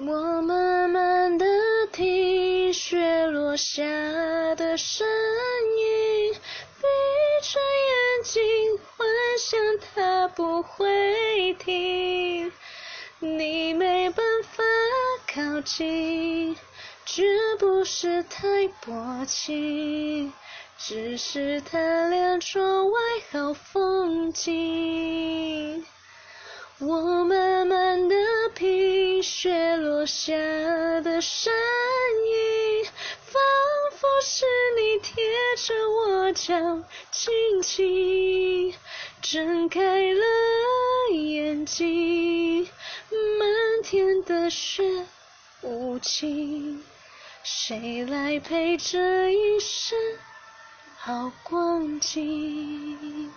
我慢慢的听雪落下的声音，闭着眼睛幻想它不会停，你没办法靠近，绝不是太薄情，只是贪恋窗外好风景。我慢慢下的身影，仿佛是你贴着我脚，轻轻睁开了眼睛。漫天的雪无情，谁来陪这一生好光景？